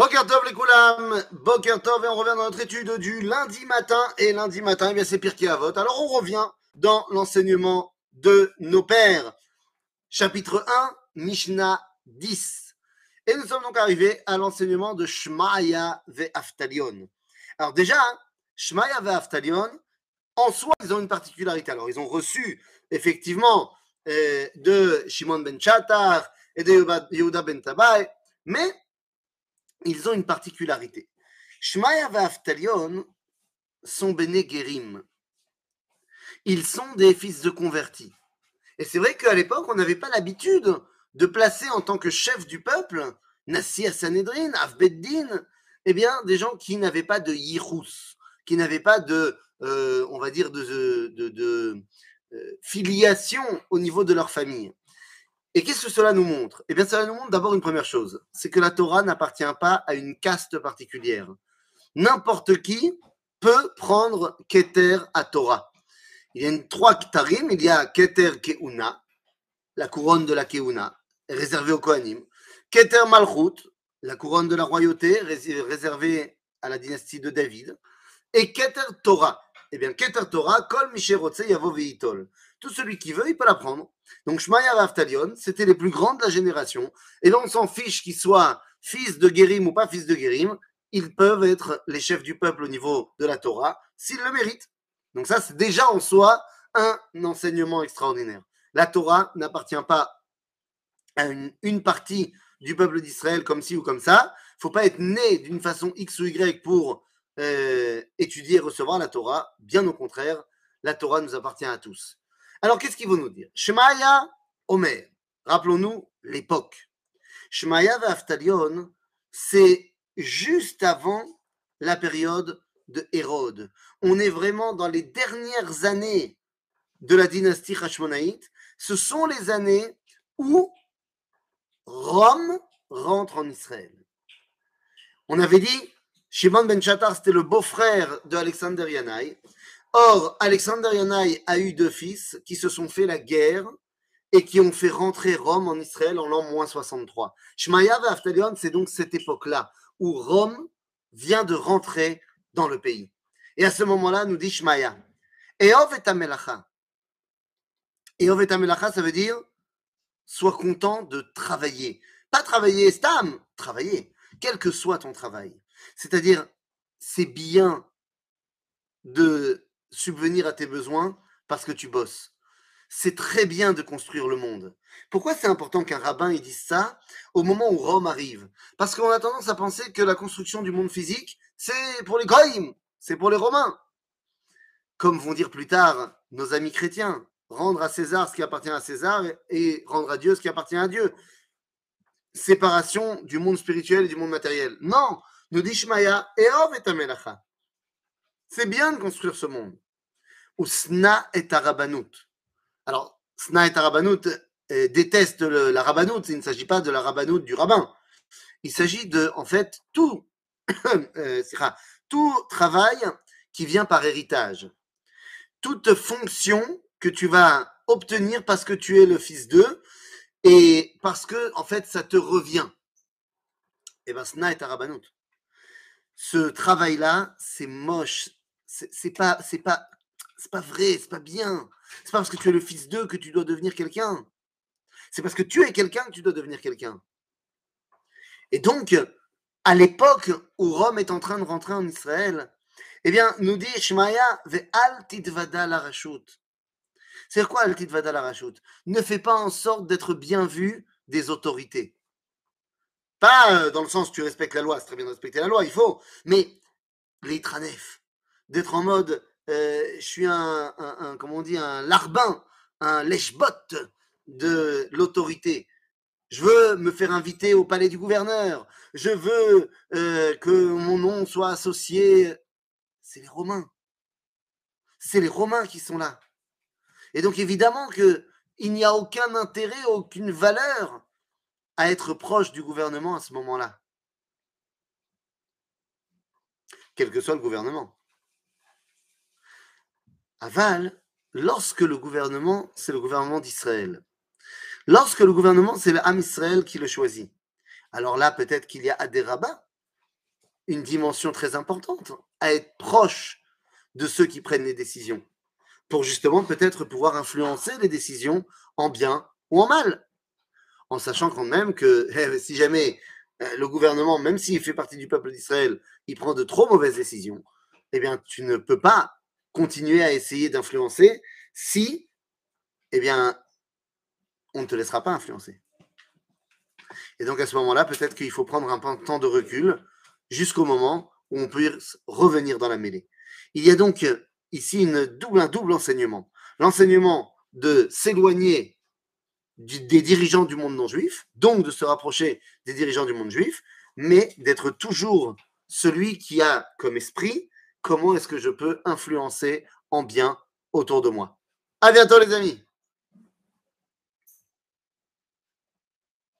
Boker Tov les Koulam, Boker Tov et on revient dans notre étude du lundi matin et lundi matin, eh bien c'est pire à vote. Alors on revient dans l'enseignement de nos pères. Chapitre 1, Mishnah 10. Et nous sommes donc arrivés à l'enseignement de Shmaya ve Aftalion. Alors déjà, Shmaya ve Aftalion, en soi, ils ont une particularité. Alors ils ont reçu effectivement euh, de Shimon ben Chatar et de Yehuda ben Tabai, mais ils ont une particularité. Shmaya et Aftalion sont Bene Gerim. Ils sont des fils de convertis. Et c'est vrai qu'à l'époque, on n'avait pas l'habitude de placer en tant que chef du peuple, Nassi Avbeddin, eh bien, des gens qui n'avaient pas de Yirous, qui n'avaient pas de, euh, on va dire, de, de, euh, filiation au niveau de leur famille. Et qu'est-ce que cela nous montre? Eh bien, cela nous montre d'abord une première chose, c'est que la Torah n'appartient pas à une caste particulière. N'importe qui peut prendre Keter à Torah. Il y a trois Ketarim, il y a Keter Keuna, la couronne de la Keuna, réservée au Kohanim. Keter Malchut, la couronne de la royauté, réservée à la dynastie de David. Et Keter Torah. Eh bien, Keter Torah, Kol Misherotse Yavo Veitol. Tout celui qui veut, il peut la prendre. Donc Shmaya Aftalion, c'était les plus grands de la génération. Et donc on s'en fiche qu'ils soient fils de Guérim ou pas fils de Guérim, ils peuvent être les chefs du peuple au niveau de la Torah s'ils le méritent. Donc ça, c'est déjà en soi un enseignement extraordinaire. La Torah n'appartient pas à une, partie du peuple d'Israël comme ci ou comme ça. Il ne faut pas être né d'une façon X ou Y pour euh, étudier et recevoir la Torah. Bien au contraire, la Torah nous appartient à tous. Alors, qu'est-ce qu'il veut nous dire? Shemaya Omer. Rappelons-nous l'époque. Shemaya Aftalion, c'est juste avant la période de Hérode. On est vraiment dans les dernières années de la dynastie Hashmonaïte. Ce sont les années où Rome rentre en Israël. On avait dit, Shimon ben Shatar, c'était le beau-frère de Yanaï. Or, Alexander Yanaï a eu deux fils qui se sont fait la guerre et qui ont fait rentrer Rome en Israël en l'an moins 63. Shmaya Aftalion, c'est donc cette époque-là où Rome vient de rentrer dans le pays. Et à ce moment-là, nous dit Shmaya, Eov et Amelacha. Eov et Amelacha, ça veut dire sois content de travailler. Pas travailler stam, travailler, quel que soit ton travail. C'est-à-dire, c'est bien de subvenir à tes besoins parce que tu bosses. C'est très bien de construire le monde. Pourquoi c'est important qu'un rabbin ait dise ça au moment où Rome arrive? Parce qu'on a tendance à penser que la construction du monde physique, c'est pour les goïms, c'est pour les Romains. Comme vont dire plus tard nos amis chrétiens, rendre à César ce qui appartient à César et rendre à Dieu ce qui appartient à Dieu. Séparation du monde spirituel et du monde matériel. Non, nous dit Shmaya, et. C'est bien de construire ce monde. Ou Sna et Arabanut. Alors, Sna et Arabanut euh, déteste la Rabanut. Il ne s'agit pas de la Rabanut du rabbin. Il s'agit de, en fait, tout, euh, tout travail qui vient par héritage. Toute fonction que tu vas obtenir parce que tu es le fils d'eux et parce que, en fait, ça te revient. Et eh bien, Sna et Arabanut. Ce travail-là, c'est moche, c'est pas, c'est pas, c'est pas vrai, c'est pas bien. C'est pas parce que tu es le fils d'eux que tu dois devenir quelqu'un. C'est parce que tu es quelqu'un que tu dois devenir quelqu'un. Et donc, à l'époque où Rome est en train de rentrer en Israël, eh bien, nous dit Shmaya, ve al titvada la rashut. C'est quoi al la Ne fais pas en sorte d'être bien vu des autorités. Pas euh, dans le sens tu respectes la loi, c'est très bien de respecter la loi, il faut, mais les tranefs, d'être en mode euh, je suis un, comment on dit, un larbin, un lèche de l'autorité. Je veux me faire inviter au palais du gouverneur. Je veux euh, que mon nom soit associé. C'est les Romains. C'est les Romains qui sont là. Et donc évidemment que il n'y a aucun intérêt, aucune valeur à être proche du gouvernement à ce moment-là. Quel que soit le gouvernement. Aval, lorsque le gouvernement, c'est le gouvernement d'Israël. Lorsque le gouvernement, c'est l'âme Israël qui le choisit. Alors là, peut-être qu'il y a des rabbins une dimension très importante, à être proche de ceux qui prennent les décisions, pour justement peut-être pouvoir influencer les décisions en bien ou en mal, en sachant quand même que eh, si jamais euh, le gouvernement, même s'il fait partie du peuple d'Israël, il prend de trop mauvaises décisions, eh bien, tu ne peux pas continuer à essayer d'influencer si, eh bien, on ne te laissera pas influencer. Et donc à ce moment-là, peut-être qu'il faut prendre un temps de recul jusqu'au moment où on peut revenir dans la mêlée. Il y a donc ici une double, un double enseignement. L'enseignement de s'éloigner des dirigeants du monde non juif, donc de se rapprocher des dirigeants du monde juif, mais d'être toujours celui qui a comme esprit comment est-ce que je peux influencer en bien autour de moi. À bientôt les amis